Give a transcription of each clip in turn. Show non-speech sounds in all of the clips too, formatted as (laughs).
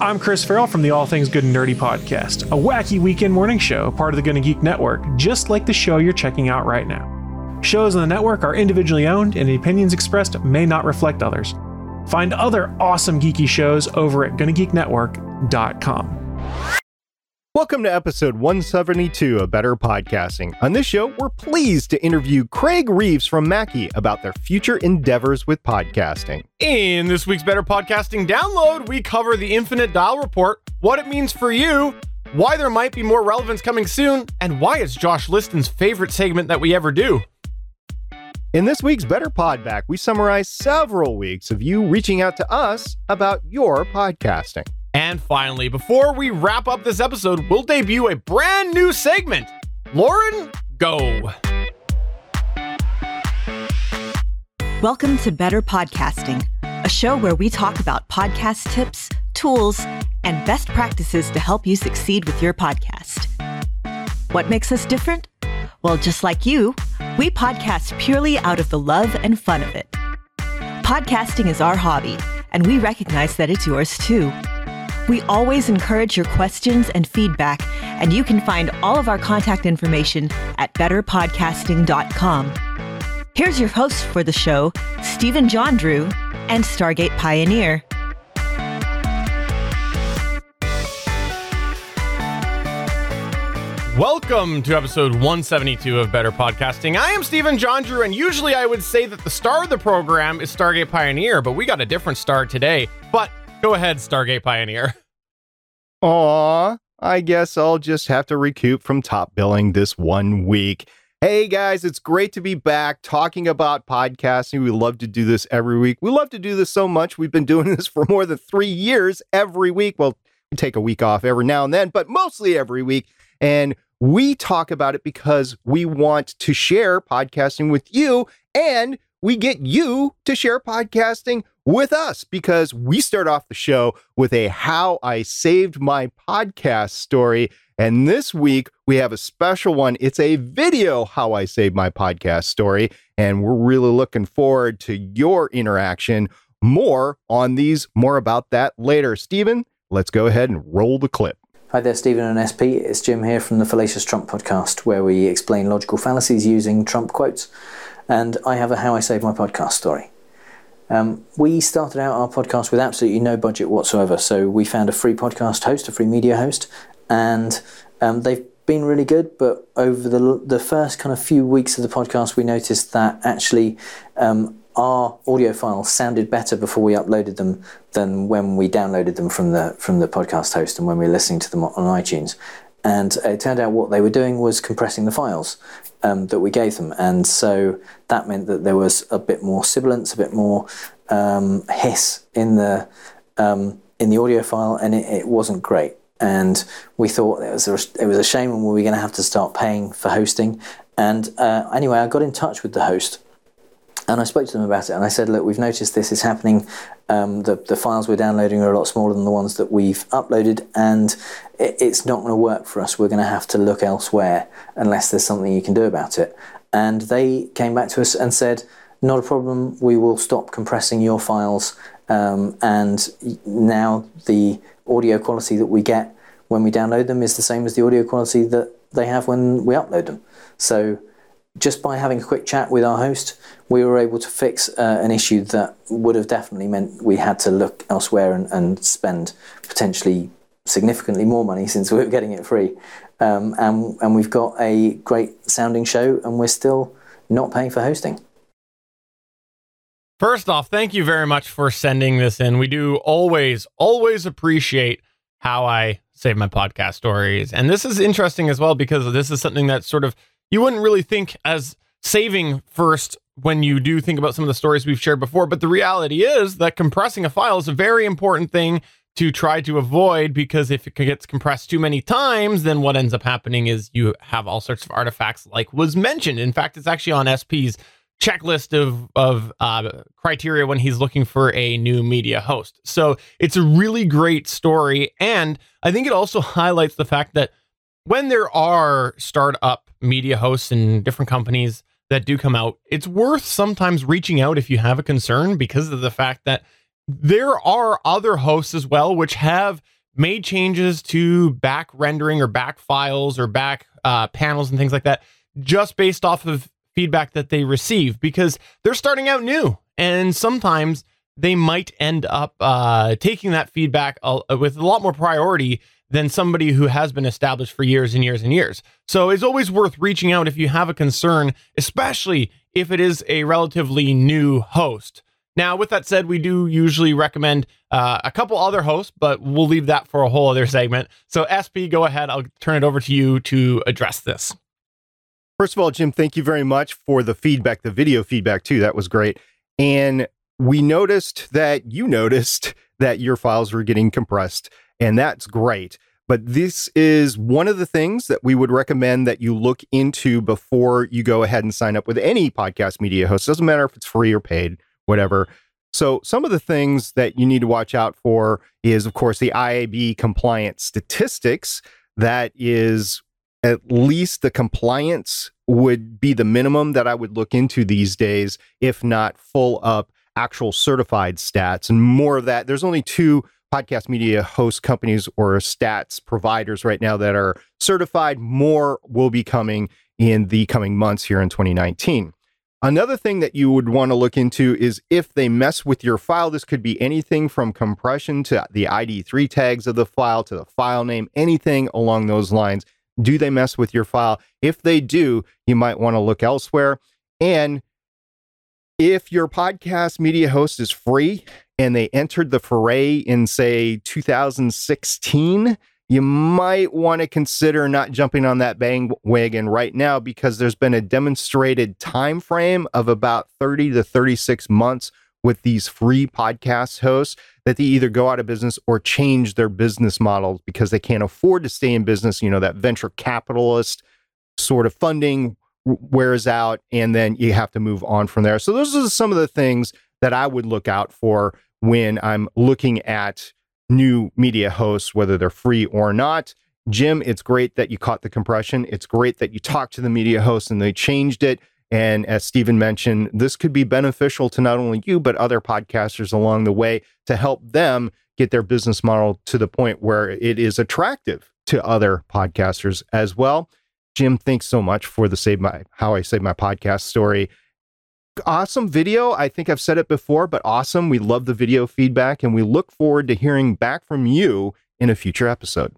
I'm Chris Farrell from the All Things Good and Nerdy podcast, a wacky weekend morning show, part of the Gonna Geek Network, just like the show you're checking out right now. Shows on the network are individually owned, and the opinions expressed may not reflect others. Find other awesome geeky shows over at GonnaGeekNetwork.com. Welcome to episode 172 of Better Podcasting. On this show, we're pleased to interview Craig Reeves from Mackie about their future endeavors with podcasting. In this week's Better Podcasting download, we cover the Infinite Dial Report, what it means for you, why there might be more relevance coming soon, and why it's Josh Liston's favorite segment that we ever do. In this week's Better Podback, we summarize several weeks of you reaching out to us about your podcasting. And finally, before we wrap up this episode, we'll debut a brand new segment. Lauren, go. Welcome to Better Podcasting, a show where we talk about podcast tips, tools, and best practices to help you succeed with your podcast. What makes us different? Well, just like you, we podcast purely out of the love and fun of it. Podcasting is our hobby, and we recognize that it's yours too. We always encourage your questions and feedback, and you can find all of our contact information at betterpodcasting.com. Here's your host for the show, Stephen John Drew and Stargate Pioneer. Welcome to episode 172 of Better Podcasting. I am Stephen John Drew, and usually I would say that the star of the program is Stargate Pioneer, but we got a different star today. But go ahead, Stargate Pioneer. (laughs) Aw, I guess I'll just have to recoup from top billing this one week. Hey guys, it's great to be back talking about podcasting. We love to do this every week. We love to do this so much. We've been doing (laughs) this for more than three years every week. Well, we take a week off every now and then, but mostly every week. And we talk about it because we want to share podcasting with you and we get you to share podcasting with us because we start off the show with a How I Saved My Podcast story. And this week we have a special one. It's a video How I Saved My Podcast story. And we're really looking forward to your interaction. More on these, more about that later. Stephen, let's go ahead and roll the clip. Hi there, Stephen and SP. It's Jim here from the Fallacious Trump podcast, where we explain logical fallacies using Trump quotes. And I have a How I Saved My Podcast story. Um, we started out our podcast with absolutely no budget whatsoever. So we found a free podcast host, a free media host, and um, they've been really good. But over the the first kind of few weeks of the podcast, we noticed that actually um, our audio files sounded better before we uploaded them than when we downloaded them from the from the podcast host and when we were listening to them on iTunes. And it turned out what they were doing was compressing the files um, that we gave them, and so that meant that there was a bit more sibilance, a bit more um, hiss in the um, in the audio file, and it, it, wasn't great. And we thought it was a, it was a shame, and we were going to have to start paying for hosting. And uh, anyway, I got in touch with the host and I spoke to them about it, and I said, "Look, we've noticed this is happening. Um, the the files we're downloading are a lot smaller than the ones that we've uploaded, and it, it's not going to work for us. We're going to have to look elsewhere unless there's something you can do about it." And they came back to us and said, "Not a problem. We will stop compressing your files, um, and now the audio quality that we get when we download them is the same as the audio quality that they have when we upload them." So just by having a quick chat with our host, we were able to fix uh, an issue that would have definitely meant we had to look elsewhere and, and spend potentially significantly more money since we were getting it free. Um, and, and we've got a great sounding show, and we're still not paying for hosting. First off, thank you very much for sending this in. We do always, always appreciate how I save my podcast stories. And this is interesting as well because this is something that sort of you wouldn't really think as saving first when you do think about some of the stories we've shared before. But the reality is that compressing a file is a very important thing to try to avoid because if it gets compressed too many times, then what ends up happening is you have all sorts of artifacts, like was mentioned. In fact, it's actually on SP's checklist of of uh, criteria when he's looking for a new media host. So it's a really great story, and I think it also (laughs) highlights the fact that when there are startup media hosts and different companies that do come out, it's worth sometimes reaching out if you have a concern because of the fact that there are other hosts as well which have made changes to back rendering or back files or back uh, panels and things like that just based off of feedback that they receive because they're starting out new and sometimes they might end up uh, taking that feedback with a lot more priority than somebody who has been established for years and years and years. So it's always worth reaching out if you have a concern, especially if it is a relatively new host. Now, with that said, we do usually recommend uh, a couple other hosts, but we'll leave that for a whole other segment. So, SP, go ahead. I'll turn it over to you to address this. First of all, Jim, thank you very much for the feedback, the video feedback too. That was great. And we noticed that you noticed that your files were getting compressed, and that's great. But this is one of the things that we would recommend that you look into before you go ahead and sign up with any podcast media host. Doesn't matter if it's free or paid, whatever. So, some of the things that you need to watch out for is, of course, the IAB compliance statistics. That is at least the compliance would be the minimum that I would look into these days, if not full up actual certified stats. And more of that, there's only two podcast media host companies or stats providers right now that are certified. More will be coming in the coming months here in 2019. Another thing that you would want to look into is if they mess with your file. This could be anything from compression to the ID3 tags of the file to the file name, anything along those lines. Do they mess with your file? If they do, you might want to look elsewhere. And if your podcast media host is free and they entered the foray in, say, 2016, you might want to consider not jumping on that bandwagon right now because there's been a demonstrated time frame of about 30 to 36 months with these free podcast hosts that they either go out of business or change their business models because they can't afford to stay in business. You know, that venture capitalist sort of funding wears out and then you have to move on from there. So those are some of the things that I would look out for when I'm looking at new media hosts, whether they're free or not. Jim, it's great that you caught the compression. It's great that you talked to the media hosts and they changed it. And as Stephen mentioned, this could be beneficial to not only you, but other podcasters along the way to help them get their business model to the point where it is attractive to other podcasters as well. Jim, thanks so much for the save my how I save my podcast story. Awesome video. I think I've said it before, but awesome. We love the video feedback and we look forward to hearing back from you in a future episode.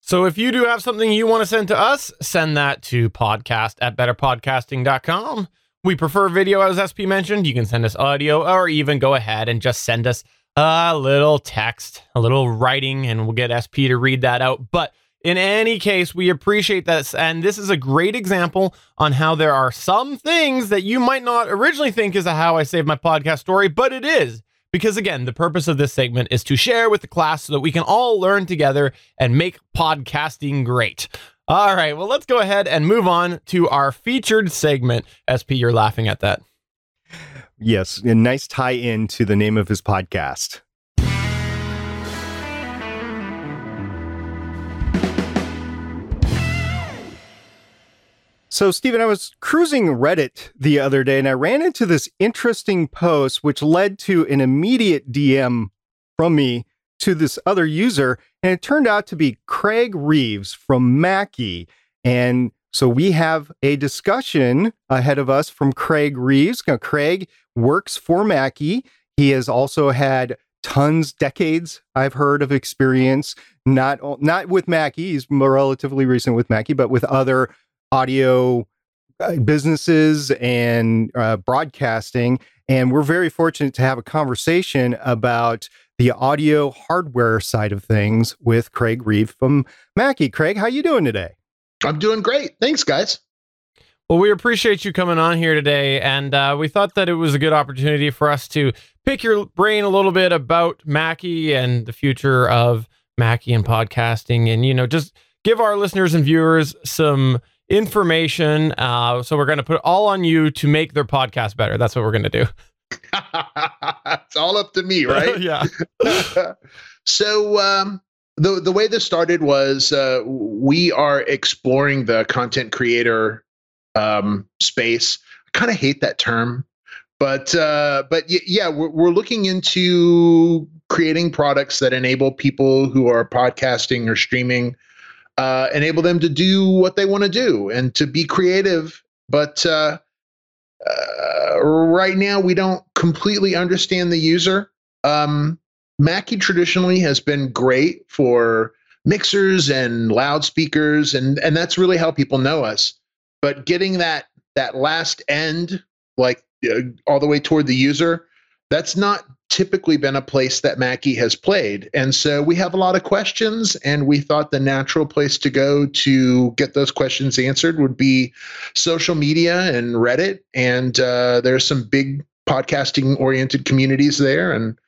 So if you do have something you want to send to us, send that to podcast at betterpodcasting.com. We prefer video, as SP mentioned. You can send us audio or even go ahead and just send us a little text, a little writing, and we'll get SP to read that out. But in any case, we appreciate this. And this is a great example on how there are some things that you might not originally think is a How I Save My Podcast story, but it is. Because again, the purpose of this segment is to share with the class so that we can all learn together and make podcasting great. All right, well, let's go ahead and move on to our featured segment. SP, you're laughing at that. Yes, a nice tie in to the name of his podcast. So, Stephen, I was cruising Reddit the other day and I ran into this interesting post, which led to an immediate DM from me to this other user. And it turned out to be Craig Reeves from Mackie. And so we have a discussion ahead of us from Craig Reeves. Now, Craig works for Mackie. He has also had tons, decades, I've heard of experience, not, not with Mackie. He's relatively recent with Mackie, but with other audio uh, businesses and uh, broadcasting. And we're very fortunate to have a conversation about the audio hardware side of things with Craig Reeve from Mackie. Craig, how you doing today? I'm doing great. Thanks, guys. Well, we appreciate you coming on here today, and uh, we thought that it was a good opportunity for us to pick your brain a little bit about Mackie and the future of Mackie and podcasting, and you know, just give our listeners and viewers some information. Uh, so we're going to put all on you to make their podcast better. That's what we're going to do. (laughs) it's all up to me, right? (laughs) yeah. (laughs) so um, the the way this started was uh, we are exploring the content creator um, space. I kind of hate that term but uh, but yeah, we're, we're looking into creating products that enable people who are podcasting or streaming, uh, enable them to do what they want to do and to be creative. But uh, uh, right now, we don't completely understand the user. Um, Mackie traditionally has been great for mixers and loudspeakers, and and that's really how people know us. But getting that that last end, like uh, all the way toward the user, that's not typically been a place that Mackie has played. And so we have a lot of questions, and we thought the natural place to go to get those questions answered would be social media and Reddit. And uh, there's some big podcasting oriented communities there. And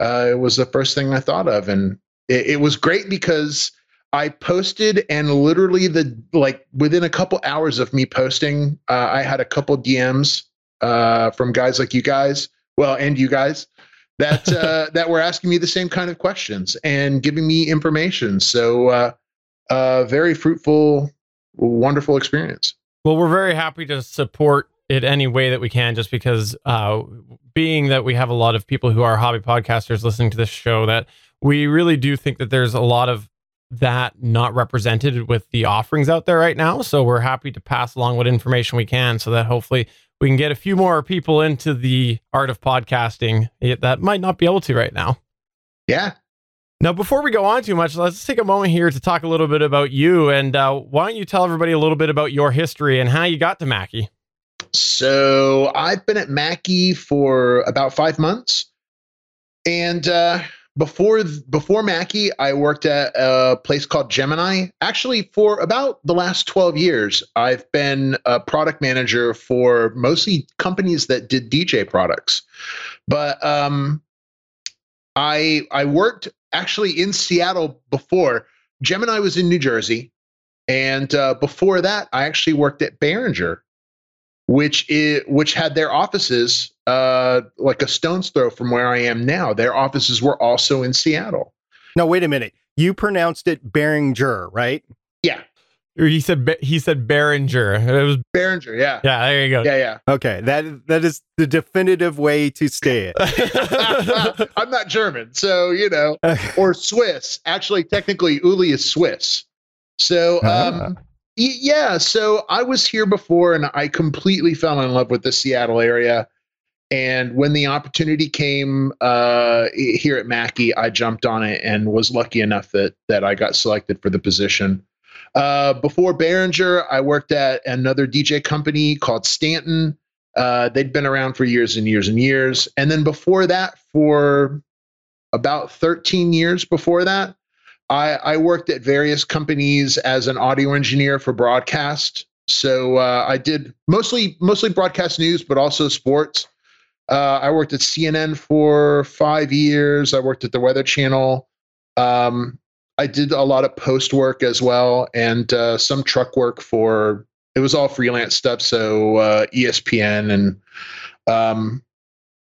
uh, it was the first thing I thought of. And it, it was great because I posted, and literally the like within a couple hours of me posting, uh, I had a couple DMs uh, from guys like you guys, well, and you guys that uh, (laughs) that were asking me the same kind of questions and giving me information. So, uh, uh, very fruitful, wonderful experience. Well, we're very happy to support it any way that we can, just because, uh, being that we have a lot of people who are hobby podcasters listening to this show, that we really do think that there's a lot of that not represented with the offerings out there right now. So we're happy to pass along what information we can so that hopefully we can get a few more people into the art of podcasting that might not be able to right now. Yeah. Now, before we go on too much, let's take a moment here to talk a little bit about you. And uh, why don't you tell everybody a little bit about your history and how you got to Mackie? So, I've been at Mackie for about five months. And uh, before before Mackie, I worked at a place called Gemini. Actually, for about the last 12 years, I've been a product manager for mostly companies that did DJ products. But um, I I worked actually in Seattle before. Gemini was in New Jersey, and uh, before that, I actually worked at Behringer, which is which had their offices uh, like a stone's throw from where I am now. Their offices were also in Seattle. No, wait a minute. You pronounced it Behringer, right? Yeah. He said he said Behringer. It was Behringer. Yeah. Yeah. There you go. Yeah. Yeah. Okay. That that is the definitive way to say it. (laughs) (laughs) I'm not German, so you know, (laughs) or Swiss. Actually, technically, Uli is Swiss. So, um, ah. Yeah. So I was here before, and I completely fell in love with the Seattle area. And when the opportunity came uh, here at Mackie, I jumped on it and was lucky enough that that I got selected for the position. Uh, before Behringer, I worked at another DJ company called Stanton. Uh, they'd been around for years and years and years. And then before that, for about 13 years before that, I, I worked at various companies as an audio engineer for broadcast. So uh, I did mostly mostly broadcast news, but also sports. Uh, I worked at CNN for five years. I worked at the Weather Channel. Um, I did a lot of post work as well, and uh, some truck work for. It was all freelance stuff, so uh, ESPN and um,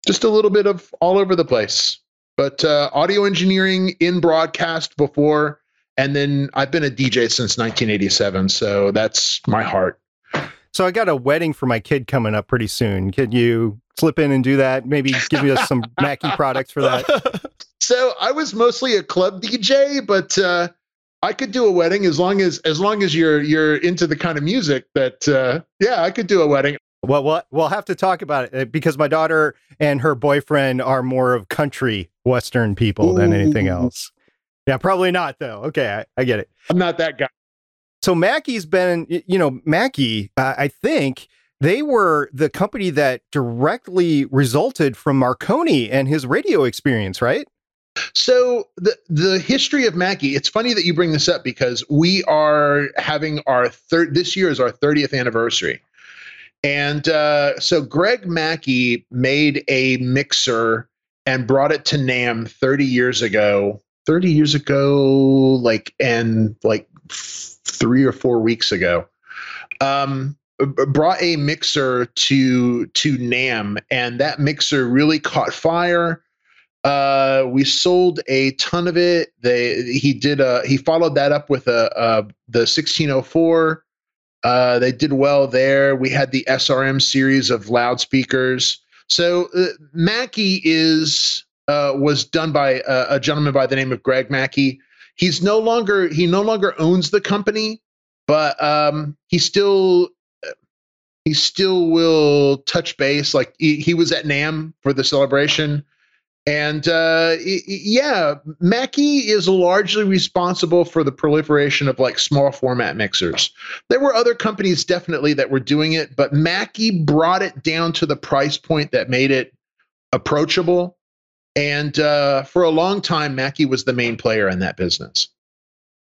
just a little bit of all over the place. But uh, audio engineering in broadcast before, and then I've been a DJ since 1987, so that's my heart. So I got a wedding for my kid coming up pretty soon. Can you slip in and do that? Maybe give us some (laughs) Mackie products for that. So I was mostly a club DJ, but uh, I could do a wedding as long as as long as you're you're into the kind of music that uh, yeah, I could do a wedding. Well, we'll we'll have to talk about it uh, because my daughter and her boyfriend are more of country western people Ooh. than anything else. Yeah, probably not though. Okay, I, I get it. I'm not that guy. So Mackie's been, you know, Mackie, uh, I think they were the company that directly resulted from Marconi and his radio experience, right? So the the history of Mackie, it's funny that you bring this up because we are having our third this year is our 30th anniversary. And uh, so Greg Mackie made a mixer and brought it to NAMM 30 years ago. 30 years ago, like and like three or four weeks ago. Um, brought a mixer to to NAMM and that mixer really caught fire. Uh, we sold a ton of it. They he did a he followed that up with a, a the 1604. Uh, they did well there. We had the SRM series of loudspeakers. So uh, Mackie is uh, was done by a, gentleman by the name of Greg Mackie. He's no longer he no longer owns the company, but um, he still he still will touch base. Like he, he was at NAMM for the celebration. And uh, yeah, Mackie is largely responsible for the proliferation of like small format mixers. There were other companies definitely that were doing it, but Mackie brought it down to the price point that made it approachable. And uh, for a long time, Mackie was the main player in that business.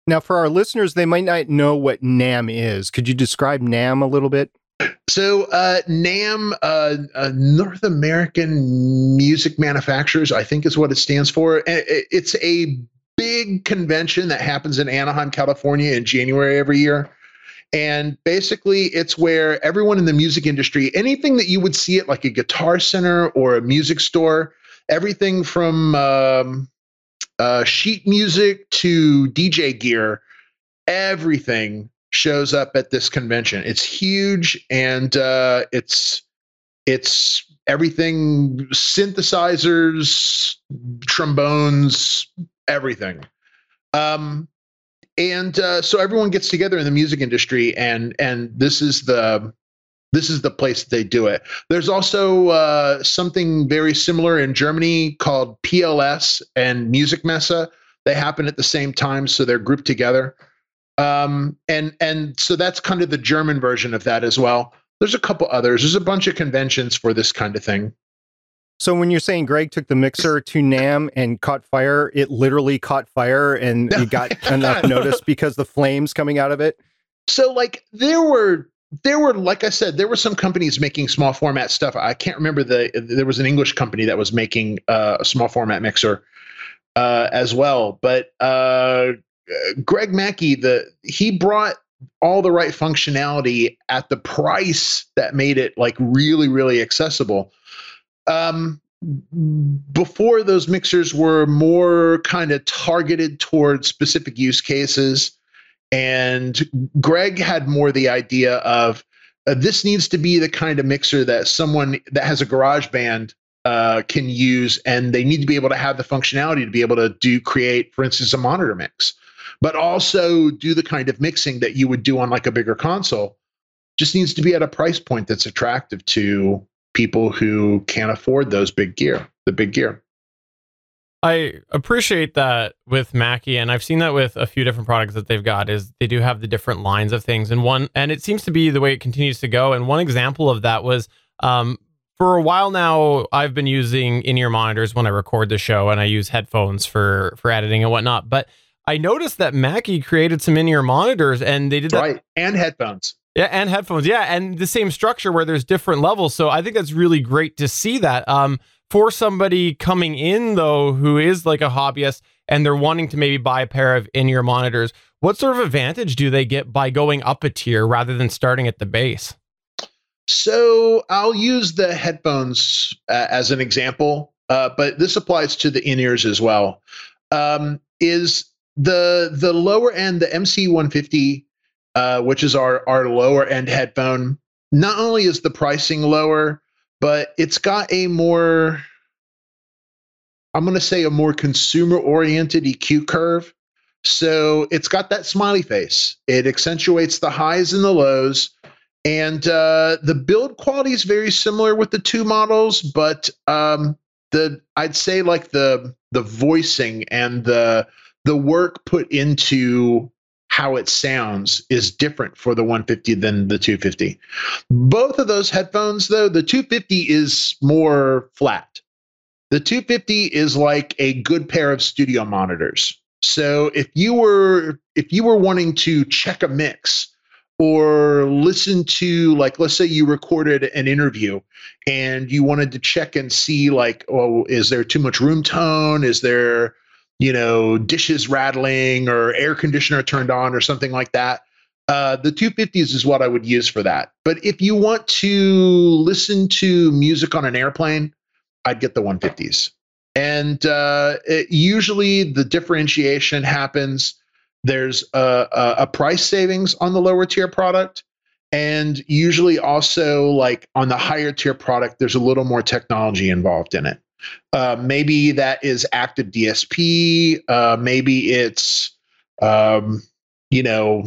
Now, for our listeners, they might not know what NAMM is. Could you describe NAMM a little bit? So uh, NAMM, uh, uh, North American Music Manufacturers, I think is what it stands for. It's a big convention that happens in Anaheim, California, in January every year. And basically, it's where everyone in the music industry, anything that you would see at like a guitar center or a music store, everything from um, uh, sheet music to DJ gear, everything shows up at this convention. It's huge and uh, it's it's everything synthesizers, trombones, everything. Um, and uh, so everyone gets together in the music industry, and and this is the this is the place they do it. There's also uh, something very similar in Germany called PLS and Musikmesse. They happen at the same time, so they're grouped together. Um, and and so that's kind of the German version of that as well. There's a couple others. There's a bunch of conventions for this kind of thing. So when you're saying Greg took the mixer to NAMM and caught fire, it literally caught fire and you got (laughs) enough notice because the flames coming out of it. So like there were there were like I said there were some companies making small format stuff. I can't remember the there was an English company that was making uh, a small format mixer uh, as well, but uh, Greg Mackie, the he brought all the right functionality at the price that made it like really, really accessible. Um, before those mixers were more kind of targeted towards specific use cases, and Greg had more the idea of uh, this needs to be the kind of mixer that someone that has a garage band uh, can use and they need to be able to have the functionality to be able to do create for instance a monitor mix but also do the kind of mixing that you would do on like a bigger console. Just needs to be at a price point that's attractive to people who can't afford those big gear, the big gear. I appreciate that with Mackie, and I've seen that with a few different products that they've got. Is they do have the different lines of things, and one, and it seems to be the way it continues to go. And one example of that was um, for a while now, I've been using in-ear monitors when I record the show, and I use headphones for for editing and whatnot. But I noticed that Mackie created some in-ear monitors and they did that. Right. And headphones. Yeah, and headphones. Yeah, and the same structure where there's different levels. So I think that's really great to see that. Um, for somebody coming in though, who is like a hobbyist and they're wanting to maybe buy a pair of in-ear monitors, what sort of advantage do they get by going up a tier rather than starting at the base? So I'll use the headphones uh, as an example, uh, but this applies to the in-ears as well. Um, is the the lower end, the MC150, uh, which is our our lower end headphone, not only is the pricing lower, but it's got a more I'm going to say a more consumer oriented EQ curve. So it's got that smiley face. It accentuates the highs and the lows. And uh, the build quality is very similar with the two models, but um, the I'd say like the the voicing and the the work put into how it sounds is different for the 150 than the 250. Both of those headphones, though, the 250 is more flat. The 250 is like a good pair of studio monitors. So if you were if you were wanting to check a mix or listen to like let's say you recorded an interview and you wanted to check and see like oh is there too much room tone is there you know, dishes rattling or air conditioner turned on or something like that. Uh, the 250s is what I would use for that. But if you want to listen to music on an airplane, I'd get the 150s. And uh, it, usually the differentiation happens. There's a, a, a price savings on the lower tier product, And usually also like on the higher tier product, there's a little more technology involved in it. Uh, maybe that is active DSP. Uh, maybe it's, um, you know,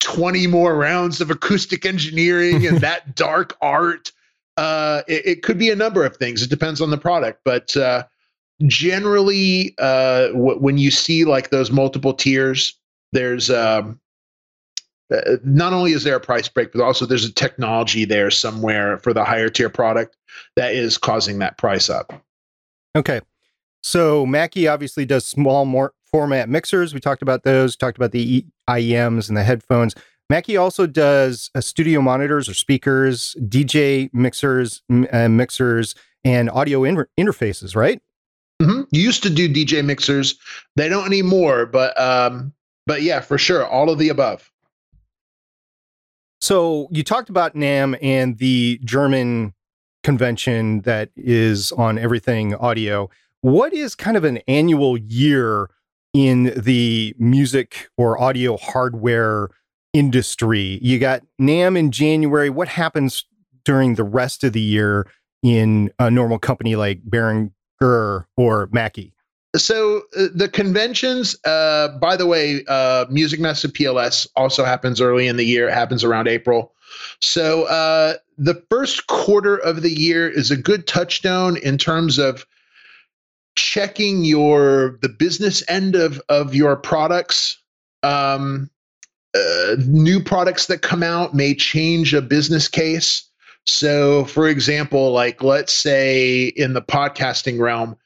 20 more rounds of acoustic engineering and (laughs) that dark art. Uh, it, it, could be a number of things. It depends on the product, but uh, generally, uh, w- when you see like those multiple tiers, there's um, uh, not only is there a price break, but also there's a technology there somewhere for the higher tier product that is causing that price up. Okay. So Mackie obviously does small more format mixers. We talked about those, talked about the IEMs and the headphones. Mackie also does uh, studio monitors or speakers, DJ mixers, m- uh, mixers, and audio inter- interfaces, right? Mm-hmm. Used to do DJ mixers. They don't anymore, but um, but yeah, for sure, all of the above. So you talked about NAMM and the German convention that is on everything audio. What is kind of an annual year in the music or audio hardware industry? You got NAMM in January. What happens during the rest of the year in a normal company like Behringer or Mackie? so uh, the conventions uh, by the way uh, Musikmesse pls also happens early in the year it happens around april so uh, the first quarter of the year is a good touchdown in terms of checking your the business end of of your products um, uh, new products that come out may change a business case so for example like let's say in the podcasting realm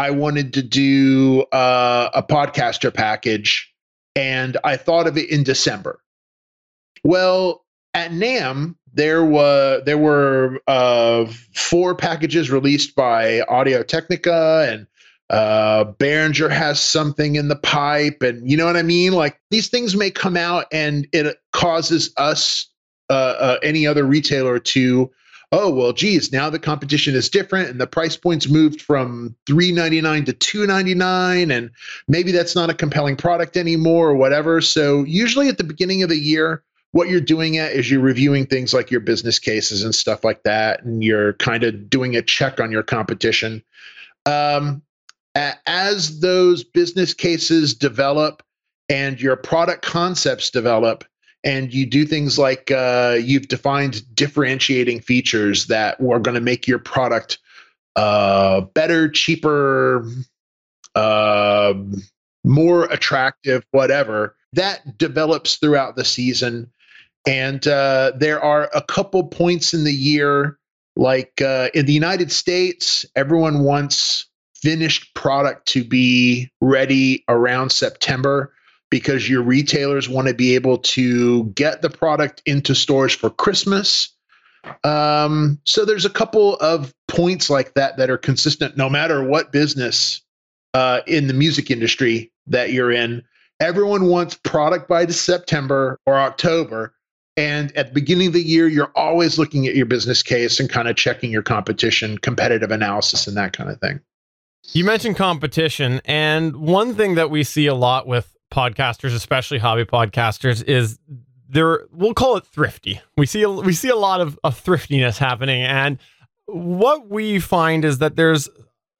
I wanted to do uh, a podcaster package, and I thought of it in December. Well, at NAMM, there were there were uh, four packages released by Audio Technica, and uh, Behringer has something in the pipe, and you know what I mean. Like these things may come out, and it causes us, uh, uh any other retailer, to oh well geez now the competition is different and the price points moved from 399 to 299 and maybe that's not a compelling product anymore or whatever so usually at the beginning of the year what you're doing at is you're reviewing things like your business cases and stuff like that and you're kind of doing a check on your competition um, as those business cases develop and your product concepts develop and you do things like uh, you've defined differentiating features that are going to make your product uh, better, cheaper, uh, more attractive, whatever. That develops throughout the season. And uh, there are a couple points in the year, like uh, in the United States, everyone wants finished product to be ready around September because your retailers want to be able to get the product into stores for Christmas. Um, so there's a couple of points like that that are consistent no matter what business uh, in the music industry that you're in. Everyone wants product by September or October. And at the beginning of the year, you're always looking at your business case and kind of checking your competition, competitive analysis, and that kind of thing. You mentioned competition, and one thing that we see a lot with podcasters, especially hobby podcasters, is they're we'll call it thrifty. We see a, we see a lot of, of thriftiness happening, and what we find is that there's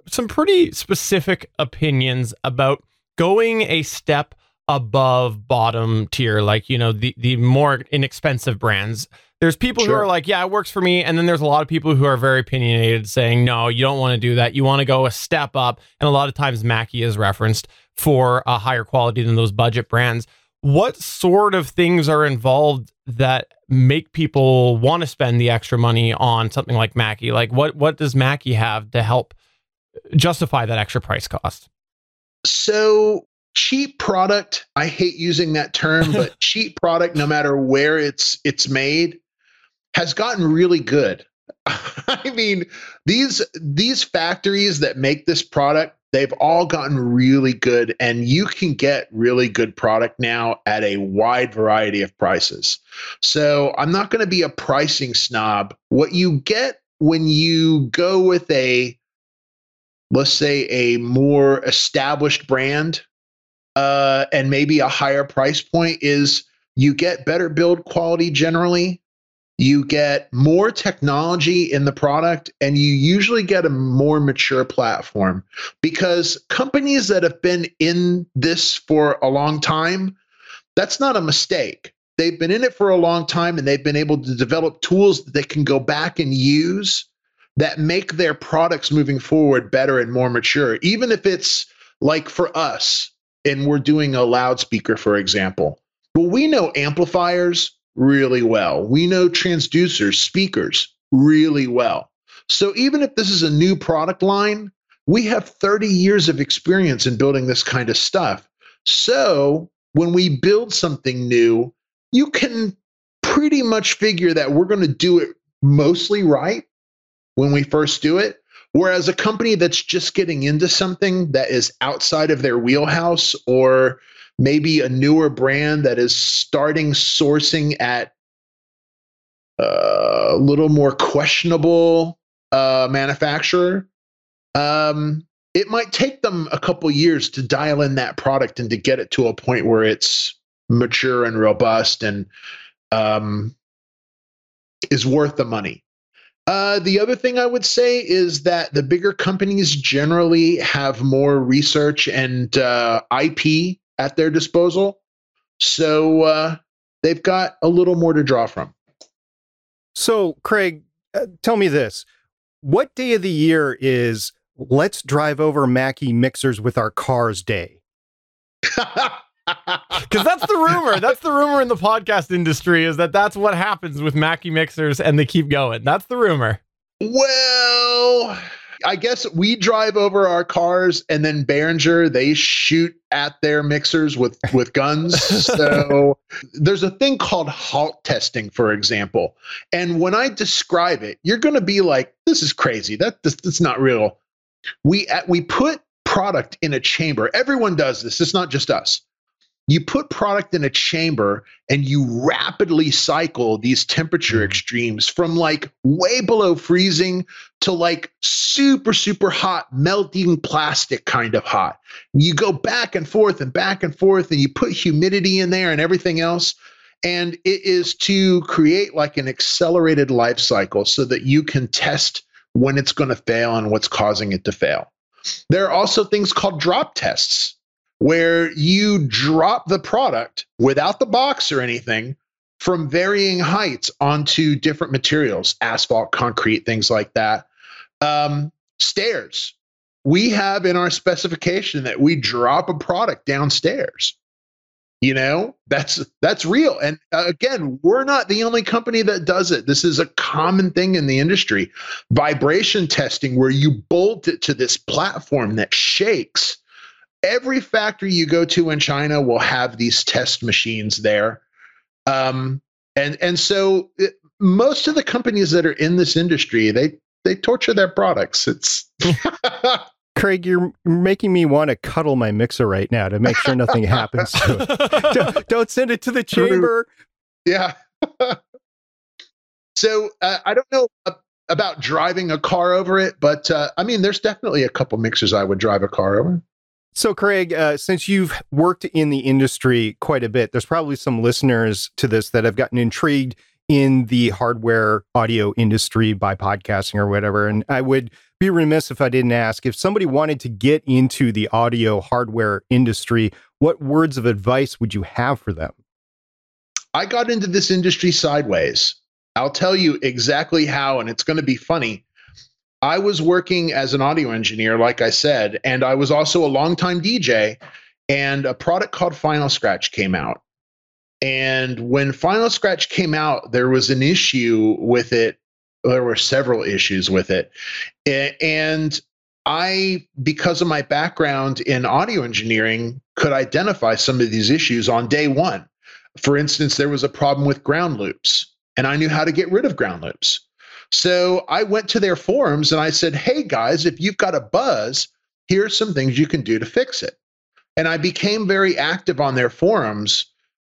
some pretty specific opinions about going a step above bottom tier, like you know the the more inexpensive brands. There's people sure. who are like, yeah, it works for me, and then there's a lot of people who are very opinionated, saying, no, you don't want to do that. You want to go a step up, and a lot of times Mackie is referenced for a higher quality than those budget brands. What sort of things are involved that make people want to spend the extra money on something like Mackie? Like what what does Mackie have to help justify that extra price cost? So cheap product, I hate using that term, (laughs) but cheap product no matter where it's it's made has gotten really good. (laughs) I mean, these these factories that make this product they've all gotten really good and you can get really good product now at a wide variety of prices so i'm not going to be a pricing snob what you get when you go with a let's say a more established brand uh, and maybe a higher price point is you get better build quality generally. You get more technology in the product, and you usually get a more mature platform. Because companies that have been in this for a long time, that's not a mistake. They've been in it for a long time and they've been able to develop tools that they can go back and use that make their products moving forward better and more mature, even if it's like for us and we're doing a loudspeaker, for example. Well, we know amplifiers really well. We know transducers, speakers really well. So even if this is a new product line, we have 30 years of experience in building this kind of stuff. So when we build something new, you can pretty much figure that we're going to do it mostly right when we first do it. Whereas a company that's just getting into something that is outside of their wheelhouse or maybe a newer brand that is starting sourcing at uh, a little more questionable uh, manufacturer, um, it might take them a couple years to dial in that product and to get it to a point where it's mature and robust and um, is worth the money. Uh, the other thing I would say is that the bigger companies generally have more research and uh, IP at their disposal. So uh, they've got a little more to draw from. So, Craig, uh, tell me this. What day of the year is let's drive over Mackie mixers with our cars day? (laughs) Because that's the rumor. That's the rumor in the podcast industry is that that's what happens with Mackie mixers and they keep going. That's the rumor. Well, I guess we drive over our cars and then Behringer, they shoot at their mixers with, with guns. (laughs) so there's a thing called halt testing, for example. And when I describe it, you're going to be like, this is crazy. That, this, that's not real. We, we put product in a chamber. Everyone does this. It's not just us you put product in a chamber and you rapidly cycle these temperature mm-hmm. extremes from like way below freezing to like super super hot melting plastic kind of hot. You go back and forth and back and forth and you put humidity in there and everything else and it is to create like an accelerated life cycle so that you can test when it's going to fail and what's causing it to fail. There are also things called drop tests where you drop the product without the box or anything from varying heights onto different materials, asphalt, concrete, things like that. Um, stairs. We have in our specification that we drop a product downstairs. You know, that's that's real. And uh, again, we're not the only company that does it. This is a common thing in the industry. Vibration testing where you bolt it to this platform that shakes every factory you go to in China will have these test machines there. Um, and and so it, most of the companies that are in this industry, they they torture their products. It's (laughs) Craig, you're making me want to cuddle my mixer right now to make sure nothing happens. (laughs) Don't, don't, send it to the chamber. Yeah. (laughs) so uh, I don't know about driving a car over it, but uh, I mean, there's definitely a couple mixers I would drive a car over. So, Craig, uh, since you've worked in the industry quite a bit, there's probably some listeners to this that have gotten intrigued in the hardware audio industry by podcasting or whatever. And I would be remiss if I didn't ask if somebody wanted to get into the audio hardware industry, what words of advice would you have for them? I got into this industry sideways. I'll tell you exactly how, and it's going to be funny. I was working as an audio engineer, like I said, and I was also a longtime DJ. And a product called Final Scratch came out. And when Final Scratch came out, there was an issue with it. There were several issues with it. And I, because of my background in audio engineering, could identify some of these issues on day one. For instance, there was a problem with ground loops, and I knew how to get rid of ground loops. So I went to their forums and I said, hey guys, if you've got a buzz, here's some things you can do to fix it. And I became very active on their forums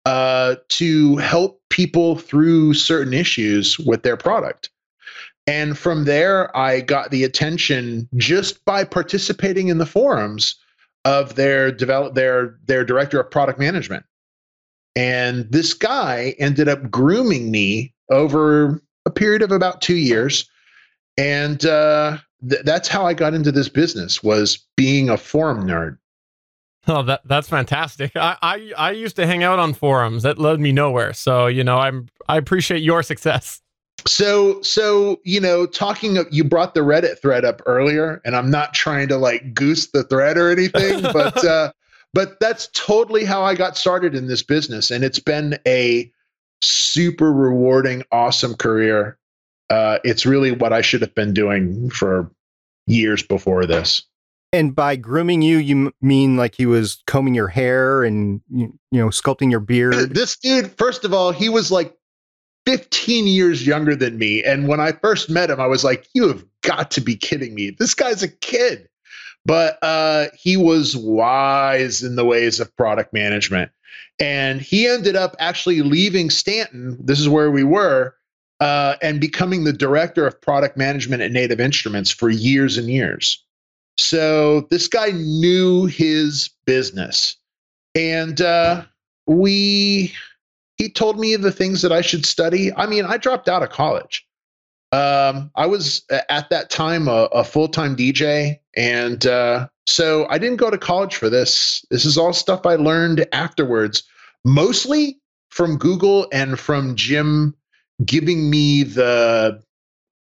uh, to help people through certain issues with their product. And from there, I got the attention just by participating in the forums of their develop their their director of product management. And this guy ended up grooming me over a period of about two years. And uh, th- that's how I got into this business was being a forum nerd. Oh, that that's fantastic. I, I I used to hang out on forums. That led me nowhere. So you know, I'm I appreciate your success. So so you know, talking of you brought the Reddit thread up earlier, and I'm not trying to like goose the thread or anything, but (laughs) uh, but that's totally how I got started in this business, and it's been a super rewarding, awesome career. Uh, it's really what I should have been doing for years before this. And by grooming you, you mean like he was combing your hair and you, know sculpting your beard? This dude, first of all, he was like 15 years younger than me, and when I first met him, I was like, "You have got to be kidding me! This guy's a kid." But uh, he was wise in the ways of product management, and he ended up actually leaving Stanton. This is where we were. Uh, and becoming the director of product management at Native Instruments for years and years. So this guy knew his business. And uh, we, he told me the things that I should study. I mean, I dropped out of college. Um, I was at that time a, a full time DJ. And uh, so I didn't go to college for this. This is all stuff I learned afterwards, mostly from Google and from Jim giving me the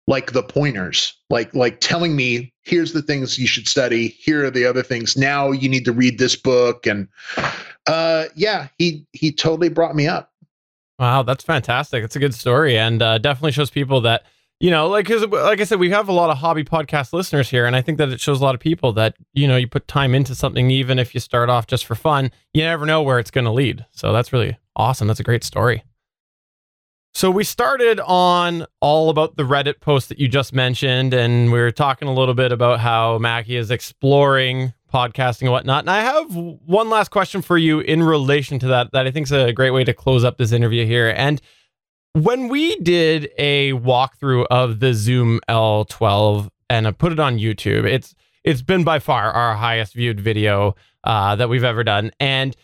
like the pointers like like telling me here's the things you should study. Here are the other things. Now you need to read this book. And uh yeah he he totally brought me up. Wow that's fantastic. It's a good story and uh, definitely shows people that you know like cause, like i said we have a lot of hobby podcast listeners here and i think that it shows a lot of people that you know you put time into something even if you start off just for fun you never know where it's going to lead so that's really awesome that's a great story so we started on all about the Reddit post that you just mentioned, and we were talking a little bit about how Mackie is exploring podcasting and whatnot. And I have one last question for you in relation to that that I think is a great way to close up this interview here. And when we did a walkthrough of the Zoom L12 and I put it on YouTube, it's it's been by far our highest viewed video uh, that we've ever done, and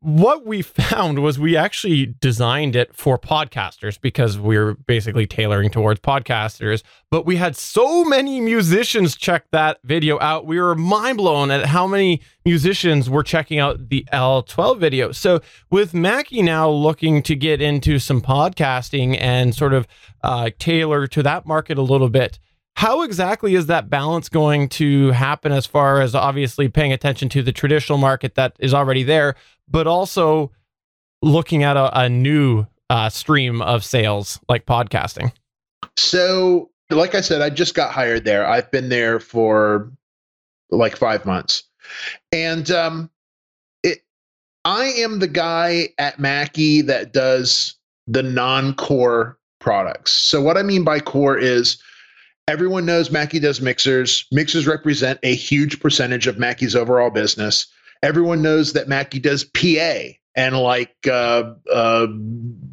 what we (laughs) found was we actually designed it for podcasters because we are basically tailoring towards podcasters. But we had so many musicians check that video out. We were mind blown at how many musicians were checking out the L12 video. So, with Mackie now looking to get into some podcasting and sort of uh, tailor to that market a little bit, how exactly is that balance going to happen as far as obviously paying attention to the traditional market that is already there, but also looking at a, a new uh, stream of sales like podcasting? So, like I said, I just got hired there. I've been there for like five months. And um, it, I am the guy at Mackie that does the non core products. So, what I mean by core is everyone knows Mackie does mixers. Mixers represent a huge percentage of Mackie's overall business everyone knows that Mackie does PA and like uh, uh,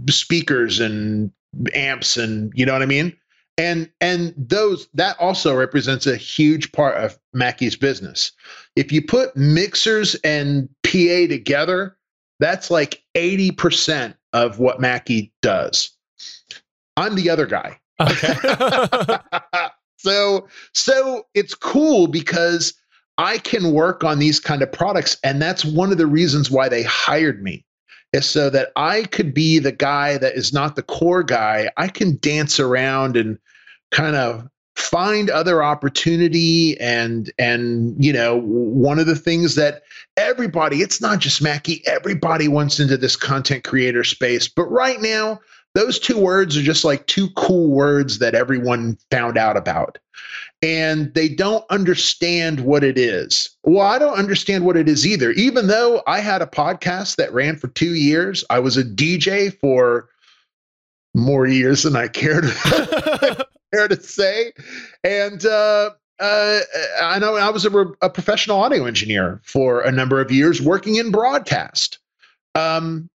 speakers and amps and you know what I mean. And and those that also represents a huge part of Mackie's business. If you put mixers and PA together, that's like 80% of what Mackie does. I'm the other guy. Okay. (laughs) so so it's cool because I can work on these kind of products. And that's one of the reasons why they hired me is so that I could be the guy that is not the core guy. I can dance around and kind of find other opportunity and and you know one of the things that everybody it's not just Mackie everybody wants into this content creator space but right now those two words are just like two cool words that everyone found out about and they don't understand what it is. Well, I don't understand what it is either. Even though I had a podcast that ran for two years, I was a DJ for more years than I care to, (laughs) care to say. And uh, uh, I know I was a, a, professional audio engineer for a number of years working in broadcast. Um,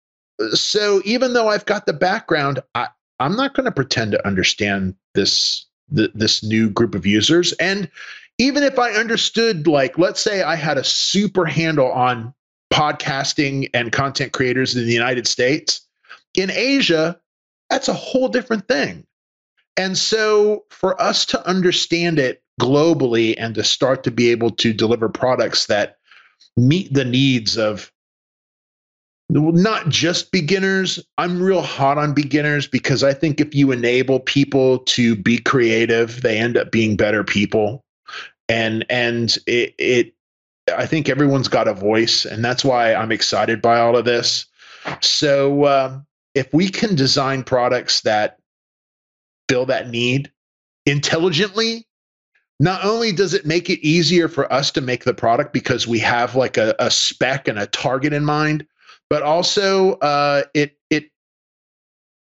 so even though I've got the background, I, I'm not going to pretend to understand this the, this new group of users. And even if I understood, like, let's say I had a super handle on podcasting and content creators in the United States. In Asia, that's a whole different thing. And so for us to understand it globally and to start to be able to deliver products that meet the needs of not just beginners. I'm real hot on beginners because I think if you enable people to be creative, they end up being better people. And and it, it I think everyone's got a voice, and that's why I'm excited by all of this. So uh, if we can design products that fill that need intelligently, not only does it make it easier for us to make the product because we have like a, a spec and a target in mind, but also uh, it it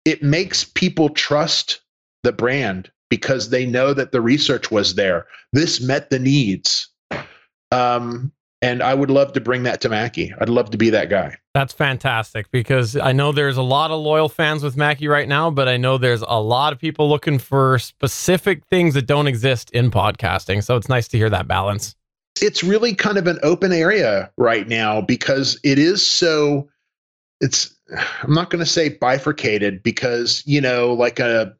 it makes people trust the brand because they know that the research was there. This met the needs. Um, and I would love to bring that to Mackie. I'd love to be that guy. That's fantastic because I know there's a lot of loyal fans with Mackie right now, but I know there's a lot of people looking for specific things that don't exist in podcasting. So it's nice to hear that balance. It's really kind of an open area right now because it is so it's I'm not going to say bifurcated because, you know, like a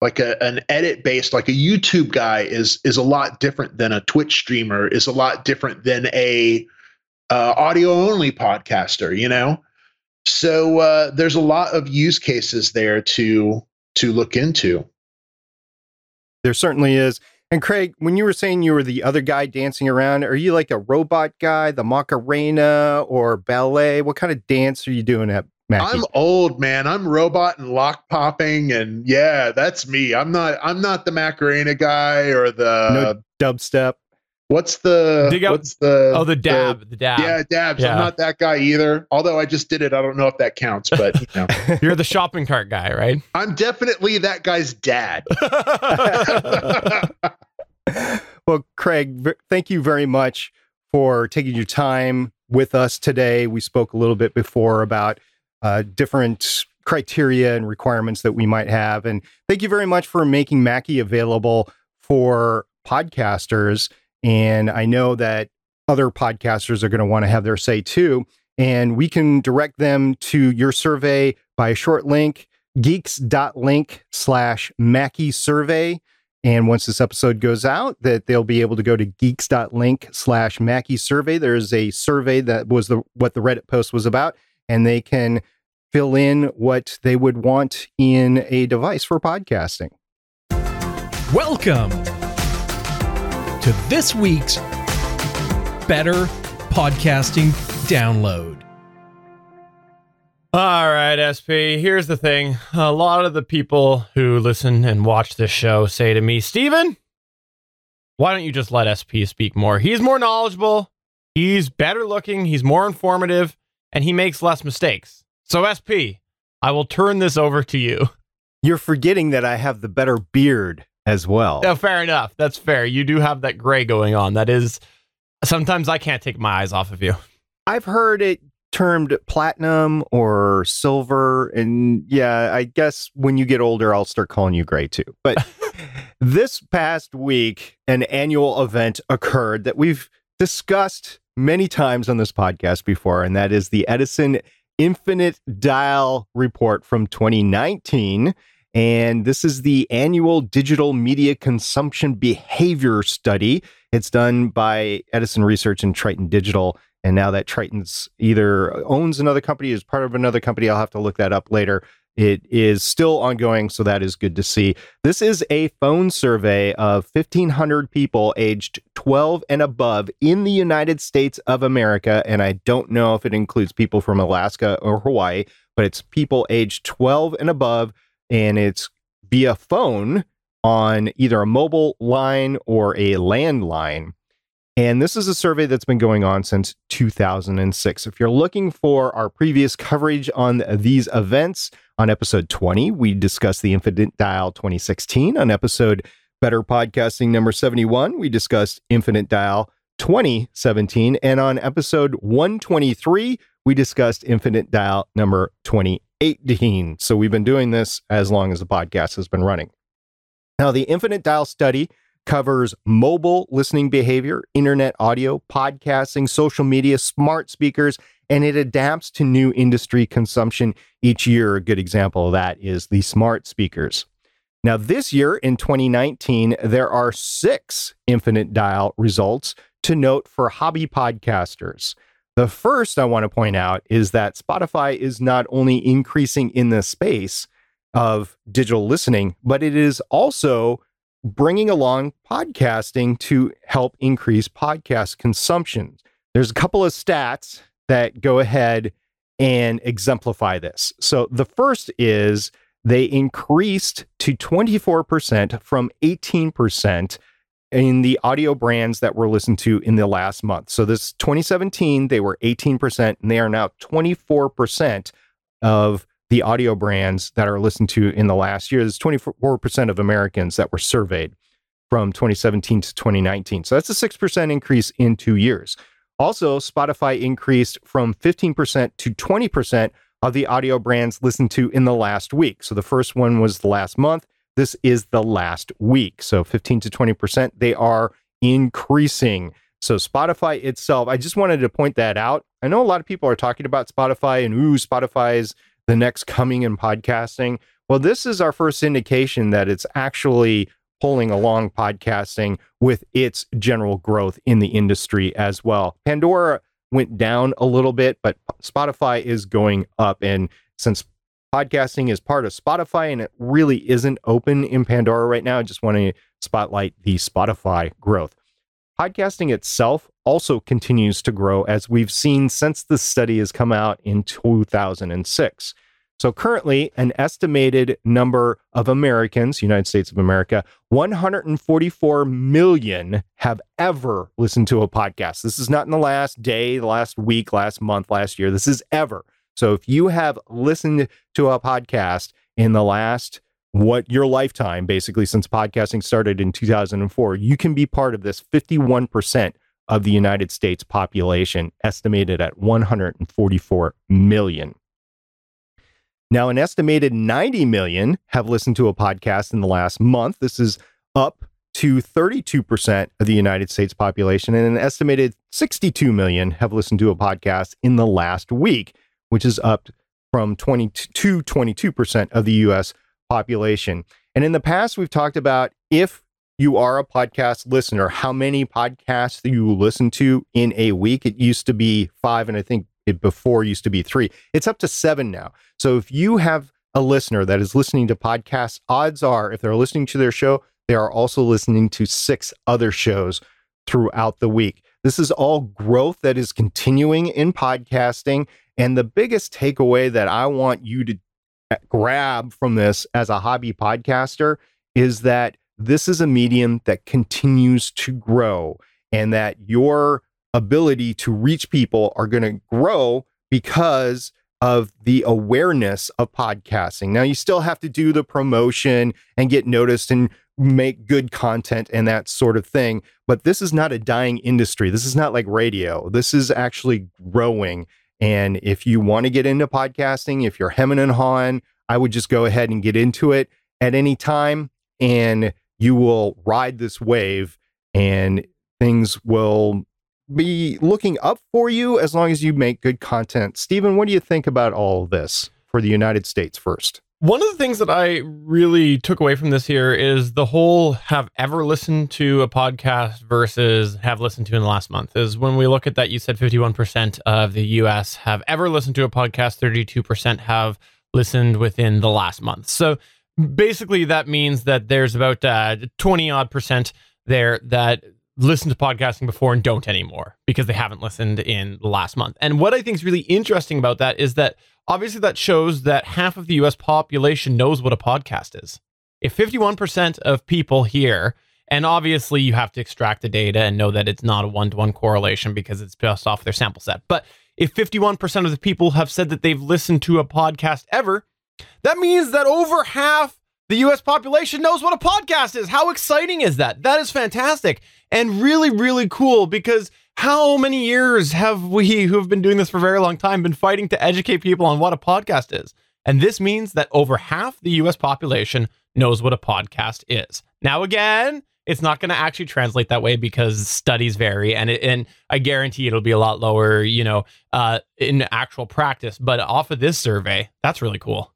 like a, an edit based like a youtube guy is is a lot different than a twitch streamer is a lot different than a uh, audio only podcaster you know? So uh, there's a lot of use cases there to to look into. There certainly is and craig when you were saying you were the other guy dancing around are you like a robot guy the macarena or ballet what kind of dance are you doing at Mackie. I'm old, man. I'm robot and lock popping, and yeah, that's me. I'm not. I'm not the Macarena guy or the no dubstep. What's the Dig what's the oh the dab the, the dab. Yeah dabs. Yeah. I'm not that guy either. Although I just did it I don't know if that counts but you know. (laughs) You're the shopping cart guy right? I'm definitely that guy's dad. (laughs) (laughs) Well Craig thank you very much for taking your time with us today. We spoke a little bit before about uh, different criteria and requirements that we might have. And thank you very much for making Mackie available for podcasters. And I know that other podcasters are going to want to have their say too. And we can direct them to your survey by a short link, geeks.link slash Mackie survey. And once this episode goes out, that they'll be able to go to geeks.link slash Mackie survey. There's a survey that was the what the Reddit post was about, and they can fill in what they would want in a device for podcasting. Welcome to this week's Better Podcasting Download. All right, SP, here's the thing. A lot of the people who listen and watch this show say to me, Steven, why don't you just let SP speak more? He's more knowledgeable, he's better looking, he's more informative, and he makes less mistakes. So, SP, I will turn this over to you. You're forgetting that I have the better beard as well. Yeah, fair enough. That's fair. You do have that gray going on. That is, sometimes I can't take my eyes off of you. I've heard it termed platinum or silver. And yeah, I guess when you get older, I'll start calling you gray too. But (laughs) this past week, an annual event occurred that we've discussed many times on this podcast before, and that is the Edison Infinite Dial report from 2019. And this is the annual digital media consumption behavior study. It's done by Edison Research and Triton Digital. And now that Triton's either owns another company, is part of another company, I'll have to look that up later. It is still ongoing, so that is good to see. This is a phone survey of 1,500 people aged 12 and above in the United States of America. And I don't know if it includes people from Alaska or Hawaii, but it's people aged 12 and above, and it's via phone on either a mobile line or a landline. And this is a survey that's been going on since 2006. If you're looking for our previous coverage on these events, on episode 20, we discussed the Infinite Dial 2016. On episode Better Podcasting number 71, we discussed Infinite Dial 2017. And on episode 123, we discussed Infinite Dial number 2018. So we've been doing this as long as the podcast has been running. Now, the Infinite Dial study covers mobile listening behavior, internet audio, podcasting, social media, smart speakers, and it adapts to new industry consumption each year. A good example of that is the smart speakers. Now, this year in 2019, there are six infinite dial results to note for hobby podcasters. The first I want to point out is that Spotify is not only increasing in the space of digital listening, but it is also bringing along podcasting to help increase podcast consumption. There's a couple of stats that go ahead and exemplify this. So the first is they increased to 24% from 18% in the audio brands that were listened to in the last month. So this 2017, they were 18%, and they are now 24% of the audio brands that are listened to in the last year. There's 24% of Americans that were surveyed from 2017 to 2019. So that's a 6% increase in two years. Also, Spotify increased from 15% to 20% of the audio brands listened to in the last week. So the first one was the last month. This is the last week. So 15 to 20%, they are increasing. So Spotify itself, I just wanted to point that out. I know a lot of people are talking about Spotify and ooh, Spotify is the next coming in podcasting. Well, this is our first indication that it's actually pulling along podcasting with its general growth in the industry as well. Pandora went down a little bit, but Spotify is going up. And since podcasting is part of Spotify and it really isn't open in Pandora right now, I just want to spotlight the Spotify growth. Podcasting itself also continues to grow as we've seen since the study has come out in 2006. So currently, an estimated number of Americans, United States of America, 144 million have ever listened to a podcast. This is not in the last day, the last week, last month, last year. This is ever. So if you have listened to a podcast in the last what your lifetime basically since podcasting started in 2004, you can be part of this 51% of the United States population estimated at 144 million. Now, an estimated 90 million have listened to a podcast in the last month. This is up to 32% of the United States population, and an estimated 62 million have listened to a podcast in the last week, which is up from 22 22% of the US population. And in the past, we've talked about if you are a podcast listener, how many podcasts you listen to in a week. It used to be five, and I think it before used to be three. It's up to seven now. So if you have a listener that is listening to podcasts, odds are if they're listening to their show, they are also listening to six other shows throughout the week. This is all growth that is continuing in podcasting. And the biggest takeaway that I want you to uh, grab from this as a hobby podcaster is that this is a medium that continues to grow and that your ability to reach people are going to grow because of the awareness of podcasting. Now, you still have to do the promotion and get noticed and make good content and that sort of thing. But this is not a dying industry. This is not like radio. This is actually growing. And if you want to get into podcasting, if you're hemming and hawing, I would just go ahead and get into it at any time and you will ride this wave and things will be looking up for you as long as you make good content. Stephen, what do you think about all this for the United States first? One of the things that I really took away from this here is the whole have ever listened to a podcast versus have listened to in the last month. Is when we look at that, you said 51% of the US have ever listened to a podcast, 32% have listened within the last month. So basically, that means that there's about uh, 20 odd percent there that listened to podcasting before and don't anymore because they haven't listened in the last month. And what I think is really interesting about that is that obviously that shows that half of the US population knows what a podcast is. If 51% of people here, and obviously you have to extract the data and know that it's not a one to one correlation because it's based off their sample set. But if 51% of the people have said that they've listened to a podcast ever, that means that over half the US population knows what a podcast is. How exciting is that? That is fantastic and really, really cool because how many years have we who have been doing this for a very long time been fighting to educate people on what a podcast is? And this means that over half the US population knows what a podcast is. Now, again, it's not going to actually translate that way because studies vary, and it, and I guarantee it'll be a lot lower, you know, uh, in actual practice. But off of this survey, that's really cool.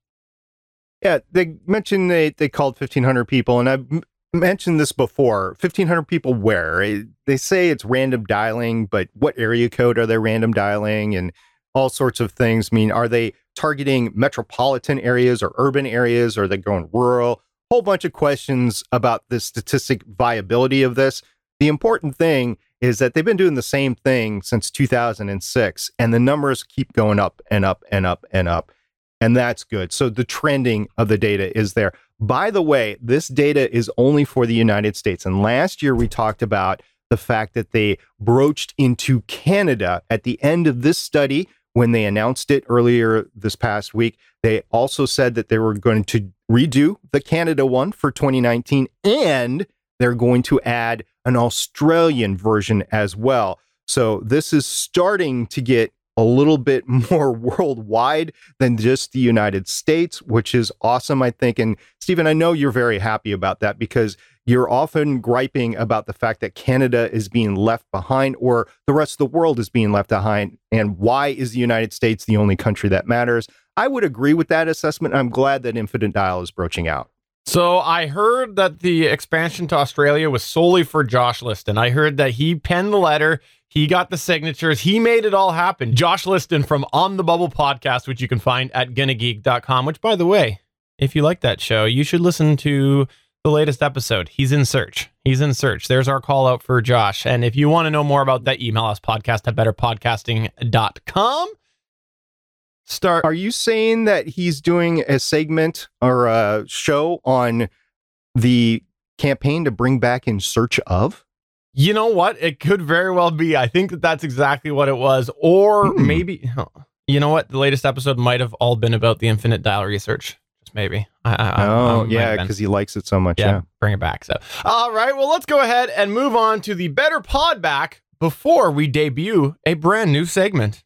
Yeah, they mentioned they they called 1,500 people, and m- mentioned this before. 1,500 people where? Eh, They say it's random dialing, but what area code are they random dialing and all sorts of things? I mean, are they targeting metropolitan areas or urban areas? Or are they going rural? Whole bunch of questions about the statistic viability of this. The important thing is that they've been doing the same thing since 2006, and the numbers keep going up and up and up and up. And that's good. So the trending of the data is there. By the way, this data is only for the United States. And last year we talked about the fact that they broached into Canada at the end of this study when they announced it earlier this past week. They also said that they were going to redo the Canada one for 2019 and they're going to add an Australian version as well. So this is starting to get a little bit (laughs) more worldwide than just the United States, which is awesome, I think. And Stephen, I know you're very happy about that because you're often griping about the fact that Canada is being left behind or the rest of the world is being left behind. And why is the United States the only country that matters? I would agree with that assessment. I'm glad that Infinite Dial is broaching out. So I heard that the expansion to Australia was solely for Josh Liston. I heard that he penned the letter, he got the signatures, he made it all happen. Josh Liston from On the Bubble podcast, which you can find at gonnageek.com, which by the way, if you like that show, you should listen to the latest episode. He's in search. He's in search. There's our call out for Josh. And if you want to know more about that, email us podcast at betterpodcasting.com. Start Are you saying that he's doing a segment or a show on the campaign to bring back in search of? You know what? It could very well be. I think that that's exactly what it was. Or Hmm. maybe, you know what? The latest episode might have all been about the infinite dial research. Just maybe. I, I, I- I oh, yeah, because he likes it so much. yeah, Yeah. bring it back. So, all right. Well, let's go ahead and move on to the better pod back before we debut a brand new segment.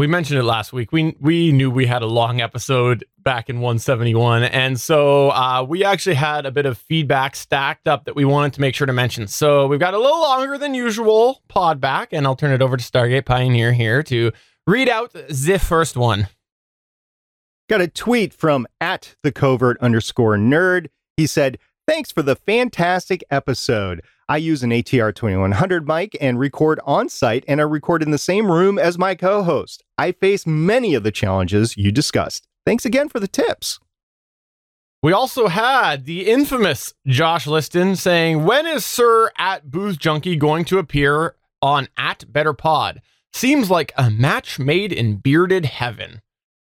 We mentioned it last week. We we knew we had a long episode back in 171, and so uh, we actually had a bit of feedback stacked up that we wanted to make sure to mention. So we've got a little longer than usual pod back, and I'll turn it over to Stargate Pioneer here to read out the first one. Got a tweet from at the covert underscore nerd. He said, Thanks for the fantastic episode. I use an ATR 2100 mic and record on site, and I record in the same room as my co host. I face many of the challenges you discussed. Thanks again for the tips. We also had the infamous Josh Liston saying, When is Sir at Booth Junkie going to appear on at Better Pod? Seems like a match made in bearded heaven.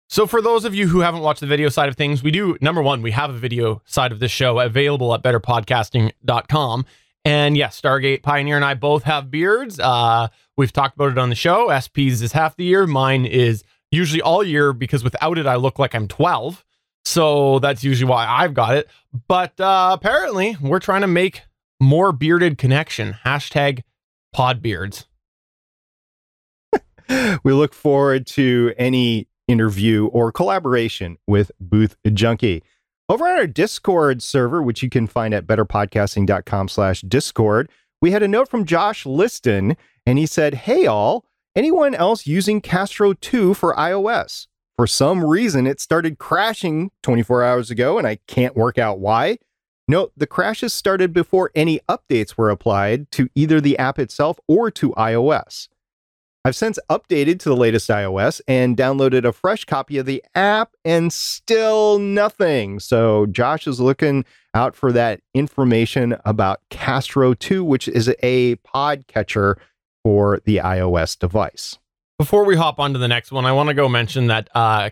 So, for those of you who haven't watched the video side of things, we do, number one, we have a video side of this show available at betterpodcasting.com. And yes, Stargate Pioneer and I both have beards. Uh, we've talked about it on the show. SP's is half the year. Mine is usually all year because without it, I look like I'm 12. So that's usually why I've got it. But uh, apparently, we're trying to make more bearded connection. Hashtag podbeards. (laughs) We look forward to any interview or collaboration with Booth Junkie. Over on our Discord server, which you can find at betterpodcasting.com slash Discord, we had a note from Josh Liston, and he said, Hey all, anyone else using Castro 2 for iOS? For some reason, it started crashing 24 hours ago, and I can't work out why. Note, the crashes started before any updates were applied to either the app itself or to iOS. I've since updated to the latest iOS and downloaded a fresh copy of the app and still nothing. So Josh is looking out for that information about Castro 2, which is a pod catcher for the iOS device. Before we hop on to the next one, I want to go mention that uh,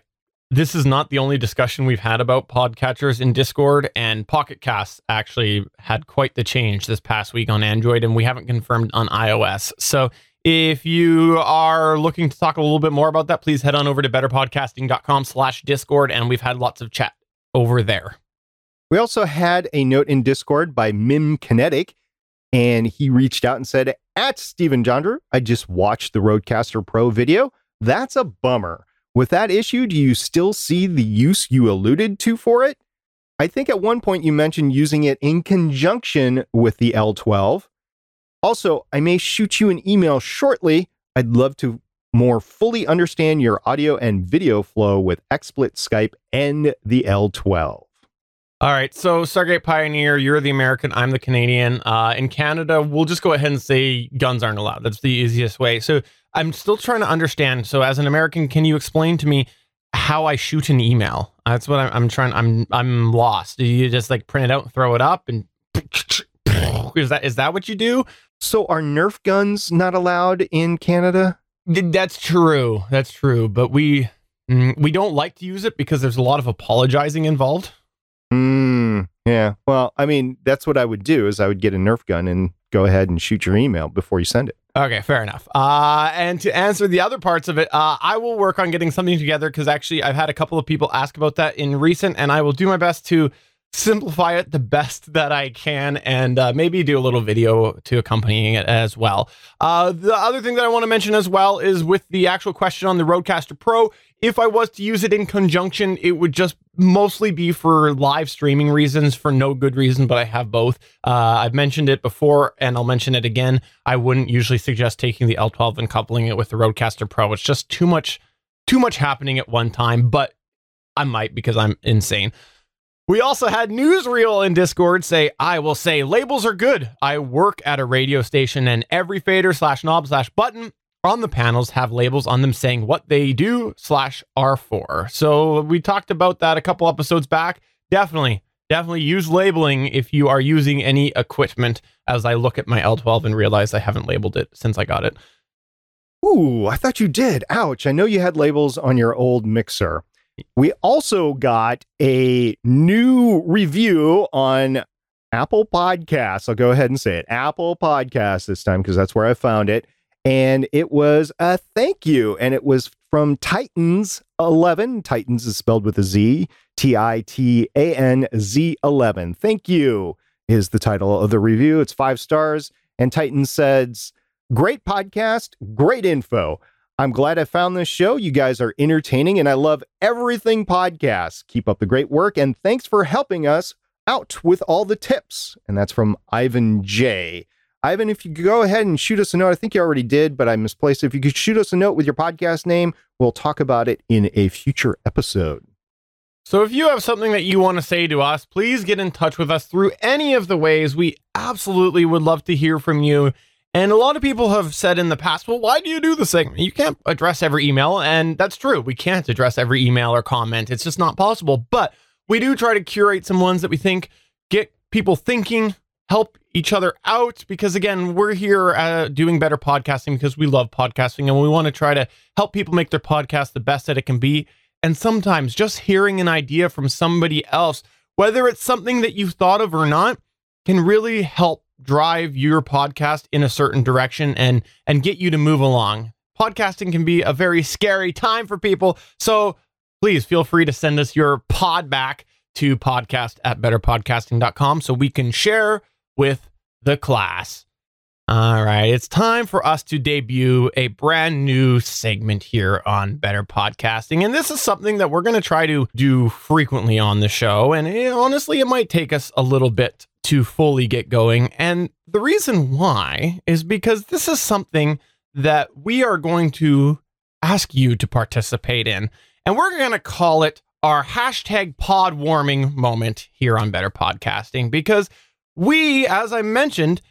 this is not the only discussion we've had about podcatchers in Discord, and Pocket Cast actually had quite the change this past week on Android, and we haven't confirmed on iOS. So if you are looking to talk a little bit more about that, please head on over to betterpodcasting.com slash Discord, and we've had lots of chat over there. We also had a note in Discord by Mim Kinetic, and he reached out and said, at Steven Jondro, I just watched the Rodecaster Pro video. That's a bummer. With that issue, do you still see the use you alluded to for it? I think at one point you mentioned using it in conjunction with the L12. Also, I may shoot you an email shortly. I'd love to more fully understand your audio and video flow with XSplit Skype and the L12. All right, so Stargate Pioneer, you're the American, I'm the Canadian. Uh, in Canada, we'll just go ahead and say guns aren't allowed. That's the easiest way. So I'm still trying to understand. So as an American, can you explain to me how I shoot an email? That's what I'm, I'm trying. I'm I'm lost. Do you just like print it out and throw it up and (laughs) (laughs) is that is that what you do? So are Nerf guns not allowed in Canada? That's true. That's true. But we mm, we don't like to use it because there's a lot of apologizing involved. Mm, yeah. Well, I mean, that's what I would do is I would get a Nerf gun and go ahead and shoot your email before you send it. Okay, fair enough. Uh, and to answer the other parts of it, uh, I will work on getting something together because actually I've had a couple of people ask about that in recent, and I will do my best to simplify it the best that I can and uh, maybe do a little video to accompanying it as well. Uh, the other thing that I want to mention as well is with the actual question on the Rodecaster Pro, if I was to use it in conjunction, it would just mostly be for live streaming reasons, for no good reason, but I have both. Uh, I've mentioned it before and I'll mention it again. I wouldn't usually suggest taking the L12 and coupling it with the Rodecaster Pro. It's just too much, too much happening at one time, but I might because I'm insane. We also had Newsreel in Discord say, I will say labels are good. I work at a radio station and every fader slash knob slash button on the panels have labels on them saying what they do slash are for. So we talked about that a couple episodes back. Definitely, definitely use labeling if you are using any equipment as I look at my L12 and realize I haven't labeled it since I got it. Ooh, I thought you did. Ouch. I know you had labels on your old mixer. We also got a new review on Apple Podcasts. I'll go ahead and say it Apple Podcasts this time because that's where I found it. And it was a thank you. And it was from Titans 11. Titans is spelled with a Z, T I T A N Z 11. Thank you is the title of the review. It's five stars. And Titans says, Great podcast, great info. I'm glad I found this show. You guys are entertaining and I love everything podcasts. Keep up the great work and thanks for helping us out with all the tips. And that's from Ivan J. Ivan, if you could go ahead and shoot us a note, I think you already did, but I misplaced it. If you could shoot us a note with your podcast name, we'll talk about it in a future episode. So if you have something that you want to say to us, please get in touch with us through any of the ways. We absolutely would love to hear from you. And a lot of people have said in the past, well, why do you do this thing? You can't address every email. And that's true. We can't address every email or comment. It's just not possible. But we do try to curate some ones that we think get people thinking, help each other out. Because again, we're here uh, doing better podcasting because we love podcasting and we want to try to help people make their podcast the best that it can be. And sometimes just hearing an idea from somebody else, whether it's something that you've thought of or not, can really help drive your podcast in a certain direction and and get you to move along. Podcasting can be a very scary time for people. So please feel free to send us your pod back to podcast at betterpodcasting.com so we can share with the class. All right, it's time for us to debut a brand new segment here on Better Podcasting. And this is something that we're going to try to do frequently on the show. And it, honestly, it might take us a little bit to fully get going. And the reason why is because this is something that we are going to ask you to participate in. And we're going to call it our hashtag pod warming moment here on Better Podcasting because we, as I mentioned,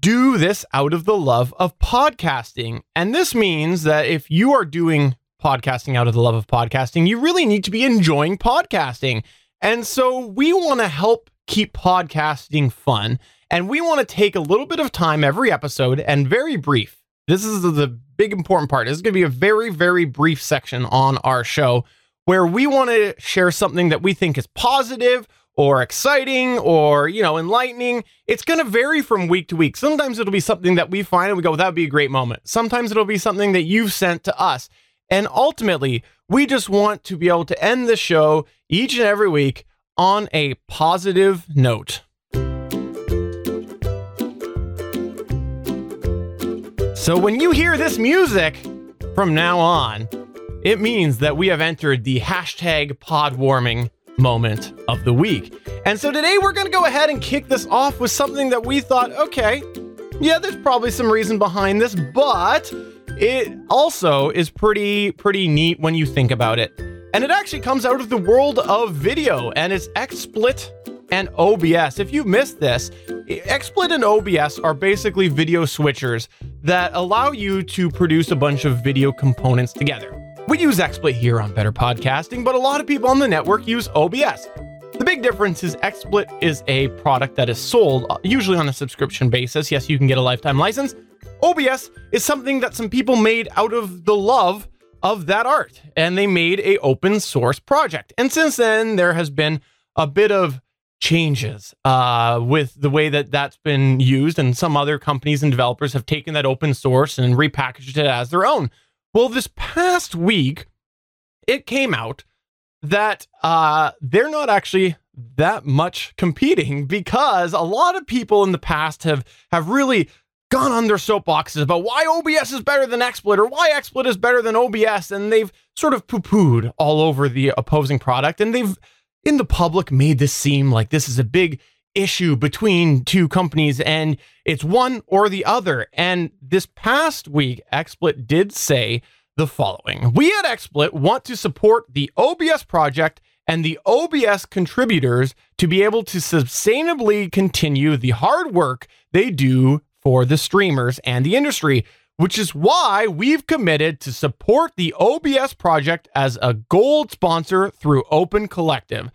do this out of the love of podcasting. And this means that if you are doing podcasting out of the love of podcasting, you really need to be enjoying podcasting. And so we want to help keep podcasting fun. And we want to take a little bit of time every episode and very brief. This is the big important part. This is going to be a very, very brief section on our show where we want to share something that we think is positive or exciting or, you know, enlightening. It's going to vary from week to week. Sometimes it'll be something that we find and we go, that would be a great moment. Sometimes it'll be something that you've sent to us. And ultimately, we just want to be able to end the show each and every week on a positive note. So when you hear this music from now on, it means that we have entered the hashtag pod warming moment of the week. And so today we're going to go ahead and kick this off with something that we thought, okay, yeah, there's probably some reason behind this, but it also is pretty pretty neat when you think about it. And it actually comes out of the world of video and it's XSplit and OBS. If you missed this, XSplit and OBS are basically video switchers that allow you to produce a bunch of video components together. We use XSplit here on Better Podcasting, but a lot of people on the network use OBS. The big difference is XSplit is a product that is sold uh, usually on a subscription basis. Yes, you can get a lifetime license. OBS is something that some people made out of the love of that art, and they made a open source project. And since then, there has been a bit of changes uh, with the way that that's been used, and some other companies and developers have taken that open source and repackaged it as their own. Well, this past week, it came out that uh, they're not actually that much competing because a lot of people in the past have have really gone on their soapboxes about why OBS is better than XSplit or why XSplit is better than OBS, and they've sort of poo-pooed all over the opposing product, and they've in the public made this seem like this is a big issue between two companies and it's one or the other. And this past week, XSplit did say the following We at XSplit want to support the OBS project and the OBS contributors to be able to sustainably continue the hard work they do for the streamers and the industry, which is why we've committed to support the OBS project as a gold sponsor through Open Collective.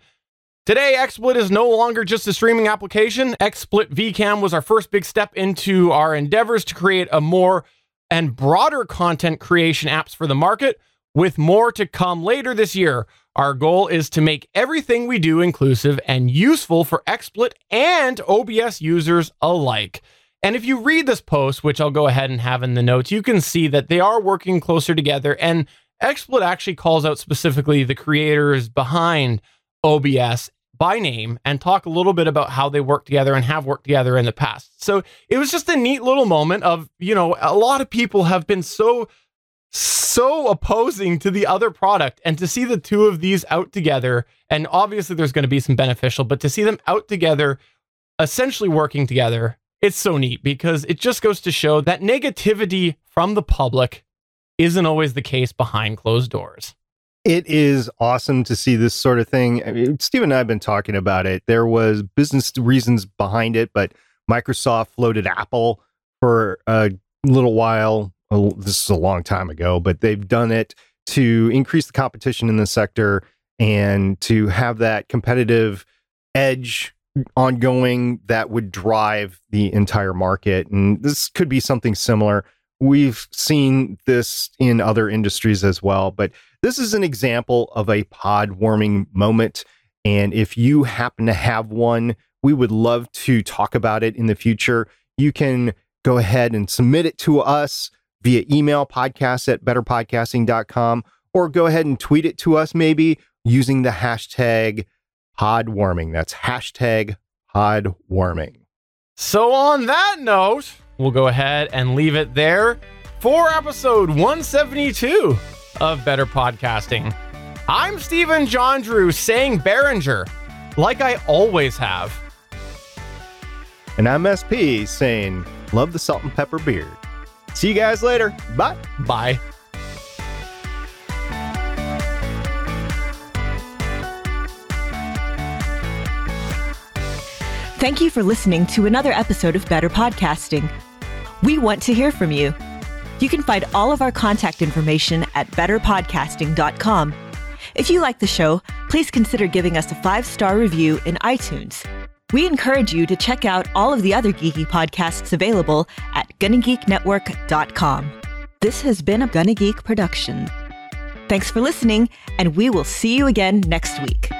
Today, XSplit is no longer just a streaming application. XSplit VCam was our first big step into our endeavors to create a more and broader content creation apps for the market, with more to come later this year. Our goal is to make everything we do inclusive and useful for XSplit and OBS users alike. And if you read this post, which I'll go ahead and have in the notes, you can see that they are working closer together. And XSplit actually calls out specifically the creators behind OBS by name and talk a little bit about how they work together and have worked together in the past. So it was just a neat little moment of, you know, a lot of people have been so so opposing to the other product and to see the two of these out together and obviously there's going to be some beneficial but to see them out together essentially working together it's so neat because it just goes to show that negativity from the public isn't always the case behind closed doors it is awesome to see this sort of thing. I mean, Steve and I have been talking about it. There was business reasons behind it, but Microsoft floated Apple for a little while. This is a long time ago, but they've done it to increase the competition in the sector and to have that competitive edge ongoing that would drive the entire market. And this could be something similar. We've seen this in other industries as well, but this is an example of a pod warming moment. And if you happen to have one, we would love to talk about it in the future. You can go ahead and submit it to us via email podcast at betterpodcasting.com or go ahead and tweet it to us maybe using the hashtag pod warming. That's hashtag pod warming. So, on that note, we'll go ahead and leave it there for episode 172 of better podcasting. I'm Stephen Jondro saying Behringer, like I always have. And I'm SP saying, love the salt and pepper beard. See you guys later. Bye. Bye. Thank you for listening to another episode of Better Podcasting. We want to hear from you. You can find all of our contact information at betterpodcasting.com. If you like the show, please consider giving us a five star review in iTunes. We encourage you to check out all of the other geeky podcasts available at GonnaGeekNetwork.com. This has been a Gonna Geek production. Thanks for listening, and we will see you again next week.